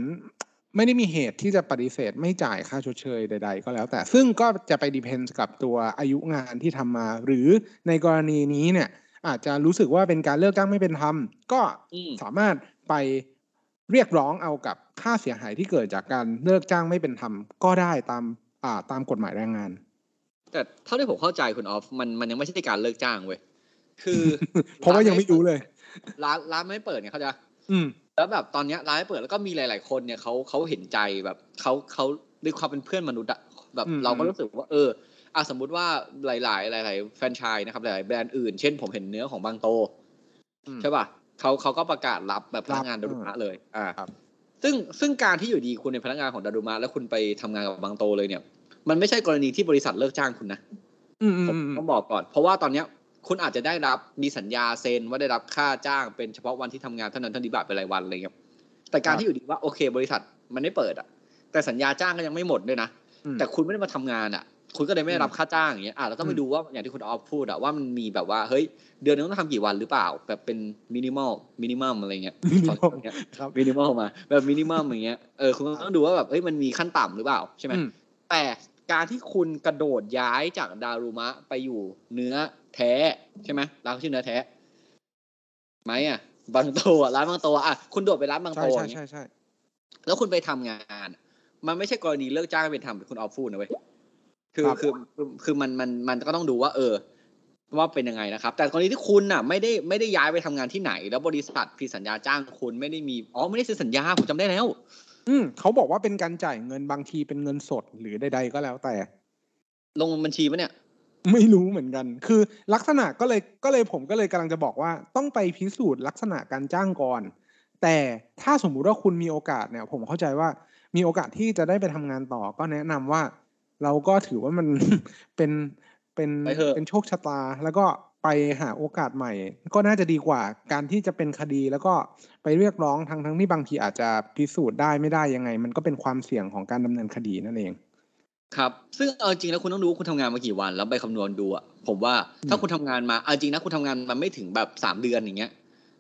ไม่ได้มีเหตุที่จะปฏิเสธไม่จ่ายค่าชดเชยใด ๆ ก็แล้ว แต่ซึ่งก็จะไปดิพ e กับตัวอายุงานที่ทำมา หรือในกรณีนี้เนี่ย อาจจะรู้สึกว่าเป็นการเลิกจ้างไม่เป็นธรรมก็อืมสามารถไป เรียกร้องเอากับค่าเสียหายที่เกิดจากการเลิกจ้างไม่เป็นธรรมก็ได้ตามอ่าตามกฎหมายแรงงาน แต่เท่าที่ผมเข้าใจคุณออฟมันมันยังไม่ใช่การเลิกจ้างเว้ยคือเพราะว่ายังไม่รู้เลย ร้านร้านไม่เปิดเนี่ยเขาใจะอืม แล้วแบบตอนเนี้ยร้านไม่เปิดแล้วก็มีหลาย ๆ คนเนี่ยเขาเขาเห็นใจแบบเขาเขาด้วยความเป็นเพื่อนมนุษย์อะแบบอืม เราก็รู้สึกว่า เอออะสมมุติว่าหลาย ๆ หลาย ๆ แฟรนไชส์นะครับหลายๆแบรนด์อื่น เช่นผมเห็นเนื้อของบางโต อืม ใช่ป่ะ เขาเขาก็ประกาศรับแบบพนักงานรัดาบรุมะเลย อ่าครับซึ่งซึ่งการที่อยู่ดีคุณเป็นพนักงานของดารุมะแล้วคุณไปทำงานกับบางโตเลยเนี่ย มันไม่ใช่กรณีที่บริษัทเลิกจ้างคุณนะอืมอืมผมอืมต้องบอกก่อน เพราะว่าตอนเนี้ยคุณอาจจะได้รับมีสัญญาเซ็นว่าได้รับค่าจ้างเป็นเฉพาะวันที่ทำงานเท่านั้นเท่านี้บาทเป็นรายวันอะไรเงี้ยแต่การที่อยู่ดีว่าโอเค บริษัทมันไม่เปิดอะ แต่สัญญาจ้างก็ยังไม่หมดด้วยนะอืมแต่คุณไม่ได้มาทำงานอะ คุณก็เลยไม่ได้รับค่าจ้างอย่างเงี้ยอะเราต้องไปอืมดูว่าอย่างที่คุณออฟพูดอะว่ามันมีแบบว่าเฮ้ยเดือนนึงต้องทำกี่วันหรือเปล่า แบบเป็น minimal minimum อะไรเงี้ยมินิมอลขอเงี้ยครับมินิมอลมาแบบ minimum อย่างเงี้ยเออคุณก็ต้องดูว่าแบบเฮ้ยมันมีขั้นต่ำหรือเปล่าใช่ไหมอืมแต่การที่คุณกระโดดย้ายจากดารุมะไปอยู่เนื้อแท้ใช่ไหมร้านเขาชื่อเนื้อแท้ไหมอะบางโตอะร้านบางโตอะคุณโดดไปร้านบางใช่โตอใช่ย่างเงี้ใช่ยใช่แล้วคุณไปทำงาน มันไม่ใช่กรณีเลิกจ้างเป็นทำเป็นคุณออฟฟูดนะเว้ย คือคือคือคือมันมันมันก็ต้องดูว่า เออ ว่าเป็นยังไงนะครับ แต่กรณีที่คุณน่ะ ไม่ได้ไม่ได้ย้ายไปทำงานที่ไหน แล้วบริษัทผิดสัญญาจ้างคุณไม่ได้มีอ๋อไม่ได้เซ็นสัญญาผมจำได้แล้ว อืมเขาบอกว่าเป็นการจ่ายเงินบางทีเป็นเงินสดหรือใดๆก็แล้วแต่ ลงบัญชีปะเนี่ยไม่รู้เหมือนกัน คือลักษณะก็เลยก็เลยผมก็เลยกำลังจะบอกว่าต้องไปพิสูจน์ลักษณะการจ้างก่อน แต่ถ้าสมมุติว่าคุณมีโอกาสเนี่ย ผมเข้าใจว่ามีโอกาสที่จะได้ไปทำงานต่อ ก็แนะนำว่า เราก็ถือว่ามันเป็นเป็นไปเถอะเป็นโชคชะตา แล้วก็ไปหาโอกาสใหม่ ก็น่าจะดีกว่าการที่จะเป็นคดีแล้วก็ไปเรียกร้องทั้งทั้งที่บางทีอาจจะพิสูจน์ได้ไม่ได้ยังไง มันก็เป็นความเสี่ยงของการดำเนินคดีนั่นเองครับ ซึ่งเอาจริงแล้วคุณต้องรู้ว่าคุณทำงานมากี่วัน แล้วไปคำนวณดูอะผมว่าถ้าคุณทำงานมาเอาจริงนะคุณทำงานมาไม่ถึงแบบสามเดือนอย่างเงี้ย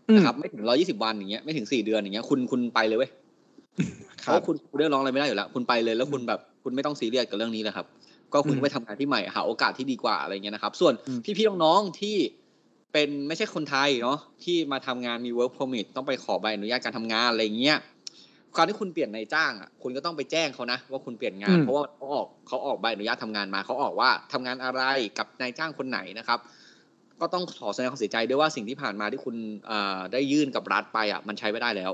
อืมนะครับไม่ถึงร้อยี่สิบวันอย่างเงี้ยไม่ถึงสี่เดือนอย่างเงี้ยคุณคุณไปเลยเว้ย เพราะว่าคุณคุณเรียกร้องอะไรไม่ได้อยู่แล้ว คุณไปเลยแล้วคุณแบบคุณไม่ต้องซีเรียสกับเรื่องนี้เลยครับ ก็คุณอืมไปทำงานที่ใหม่หาโอกาสที่ดีกว่าอะไรเงี้ยนะครับ ส่วนอืมพี่ๆน้องๆที่เป็นไม่ใช่คนไทยเนาะที่มาทำงานมี work permit ต้องไปขอใบอนุญาตการทำงานอะไรเงี้ยการที่คุณเปลี่ยนนายจ้างอะคุณก็ต้องไปแจ้งเขานะ ว่าคุณเปลี่ยนงานอืมเพราะว่าเขาออกเขาออกใบอนุญาตทำงานมาเขาออกว่าทำงานอะไรกับนายจ้างคนไหนนะครับ ก็ต้องขอแสดงความเสียใจด้วยว่าสิ่งที่ผ่านมาที่คุณอ่าได้ยื่นกับรัฐไปอะมันใช้ไม่ได้แล้ว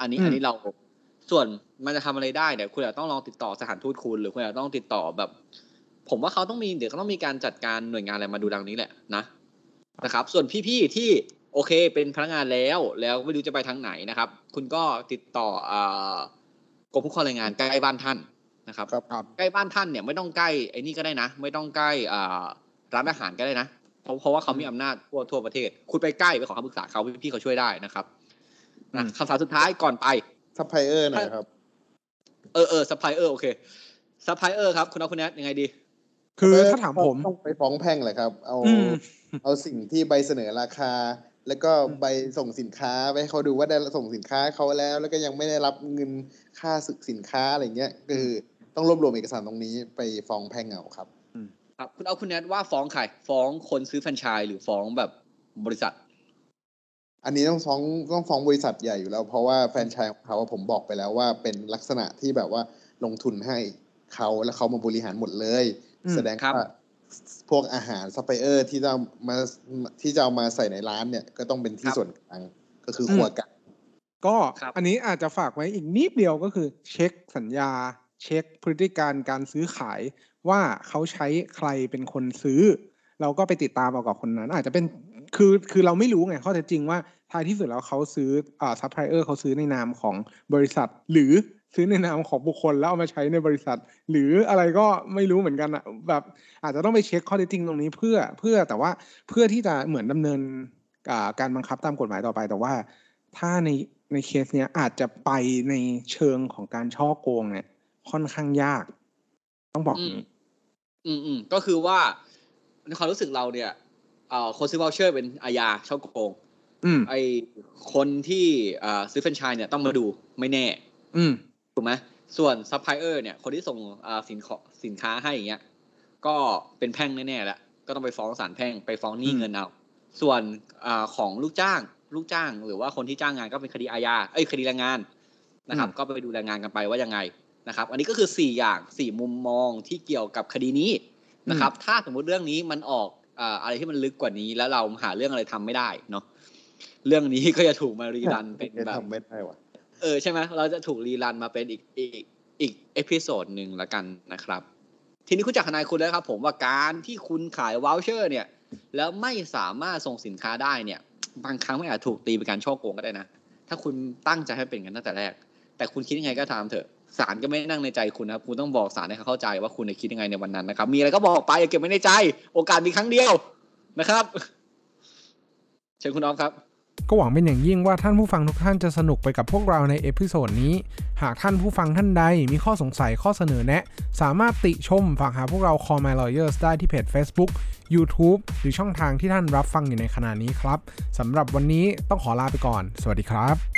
อันนี้อืมอันนี้เรา ส่วนมันจะทำอะไรได้เนี่ยคุณอาจต้องลองติดต่อสถานทูตคุณ หรือคุณอาจต้องติดต่อแบบ ผมว่าเขาต้องมีเดี๋ยวเขาต้องมีการจัดการหน่วยงานอะไรมาดูดังนี้แหละนะนะครับ ส่วนพี่ๆที่โอเคเป็นพนักงานแล้วแล้วไม่รู้จะไปทางไหนนะครับ คุณก็ติดต่ออ่ากรมคุ้มครองแรงงานใกล้บ้านท่านนะครับครับครับใกล้บ้านท่านเนี่ยไม่ต้องใกล้ไอ้นี่ก็ได้นะ ไม่ต้องใกล้อ่าร้านอาหารก็ได้นะเพราะเพราะว่าเขามีอำนาจทั่วทั่วประเทศ คุณไปใกล้ไปขอคำปรึกษาเขาพี่ๆเขาช่วยได้นะครับนะอืมคำถามสุดท้ายก่อนไป ซัพพลายเออร์หน่อยครับ เออเออซัพพลายเออร์โอเคซัพพลายเออร์ครับ คุณเอาคุณนัทยังไงดี คือถ้าถามผมต้องไปฟ้องแพ่งแหละครับ เอาอืมเอาสิ่งที่ใบเสนอราคา แล้วก็ใบส่งสินค้าไปให้เขาดูว่าได้ส่งสินค้าเขาแล้ว แล้วก็ยังไม่ได้รับเงินค่าสึกสินค้าอะไรเงี้ยคือต้องรวบรวมเอกสารตรงนี้ไปฟ้องแพ่งเอาครับครับ คุณเอาคุณแนทว่าฟ้องใครฟ้องคนซื้อแฟรนไชส์หรือฟ้องแบบบริษัท อันนี้ต้องฟ้องต้องฟ้องบริษัทใหญ่อยู่แล้ว เพราะว่าแฟรนไชส์ของเขาผมบอกไปแล้วว่าเป็นลักษณะที่แบบว่าลงทุนให้เขาแล้วเขามาบริหารหมดเลยอืมแสดงครับว่าพวกอาหารซัพพลายเออร์ที่จะมาที่จะเอามาใส่ในร้านเนี่ย ก็ต้องเป็นที่ส่วนกลางก็คือครัวกลางก็ครับอันนี้อาจจะฝากไว้อีกนิดเดียวก็คือ เช็คสัญญา เช็คพฤติการณ์การซื้อขายว่าเขาใช้ใครเป็นคนซื้อ เราก็ไปติดตามเอากับคนนั้น อาจจะเป็น คือคือเราไม่รู้ไงข้อเท็จจริงว่าท้ายที่สุดแล้วเขาซื้ออ่าซัพพลายเออร์เขาซื้อในนามของบริษัท หรือซื้อในนามของบุคคลแล้วเอามาใช้ในบริษัท หรืออะไรก็ไม่รู้เหมือนกันอะแบบอาจจะต้องไปเช็คข้อเท็จจริงตรงนี้เพื่อเพื่อแต่ว่าเพื่อที่จะเหมือนดำเนินการบังคับตามกฎหมายต่อไป แต่ว่าถ้าในในเคสเนี้ยอาจจะไปในเชิงของการฉ้อโกงเนี่ยค่อนข้างยาก ต้องบอกอืมอืมก็คือว่าในความรู้สึกเราเนี่ย คนซื้อ voucher เป็นอาญาฉ้อโกงอืมไอคนที่อ่าซื้อแฟรนไชส์เนี่ยต้องมาดูไม่แน่ อืมถูกไหมส่วนซัพพลายเออร์เนี่ย คนที่ส่งอ่าสินขอสินค้าให้อย่างเงี้ย ก็เป็นแพ่งแน่ๆแล้วก็ต้องไปฟ้องศาลแพ่งไปฟ้องหนี้อืมเงินเอา ส่วนอ่าของลูกจ้าง ลูกจ้าง หรือว่าคนที่จ้างงานก็เป็นคดีอาญาเอ้ยคดีแรงงานนะครับ ก็ไปดูแรงงานกันไปว่ายังไงนะครับ อันนี้ก็คือสี่อย่างสี่มุมมองที่เกี่ยวกับคดีนี้นะครับ ถ้าสมมุติเรื่องนี้มันออก อ่าอะไรที่มันลึกกว่านี้ แล้วเราหาเรื่องอะไรทำไม่ได้เนาะเรื่องนี้ก็จะถูกมา rerun เป็นแบบทำไม่ได้ว่ะเออใช่ไหมเราจะถูก rerun มาเป็นอีกอีกอีก episode หนึ่งละกันนะครับ ทีนี้คุณจากทนายคุณแล้วครับ ผมว่าการที่คุณขาย voucher เนี่ย แล้วไม่สามารถส่งสินค้าได้เนี่ย บางครั้งไม่อาจถูกตีเป็นการฉ้อโกงก็ได้นะ ถ้าคุณตั้งใจให้เป็นกันตั้งแต่แรก แต่คุณคิดยังไงก็ตามเถอะ ศาลก็ไม่นั่งในใจคุณนะครับ คุณต้องบอกศาลให้เขาเข้าใจว่าคุณคิดยังไงในวันนั้นนะครับ มีอะไรก็บอกไปอย่าเก็บไว้ในใจ โอกาสมีครั้งเดียวนะครับ เชิญคุณน้องครับ ก็หวังเป็นอย่างยิ่งว่าท่านผู้ฟังทุกท่านจะสนุกไปกับพวกเราใน episode นี้ หากท่านผู้ฟังท่านใดมีข้อสงสัยข้อเสนอแนะ สามารถติชมฝากหาพวกเรา Call My Lawyers ได้ที่เพจ Facebook YouTube หรือช่องทางที่ท่านรับฟังอยู่ในขณะนี้ครับสำหรับวันนี้ต้องขอลาไปก่อน สวัสดีครับ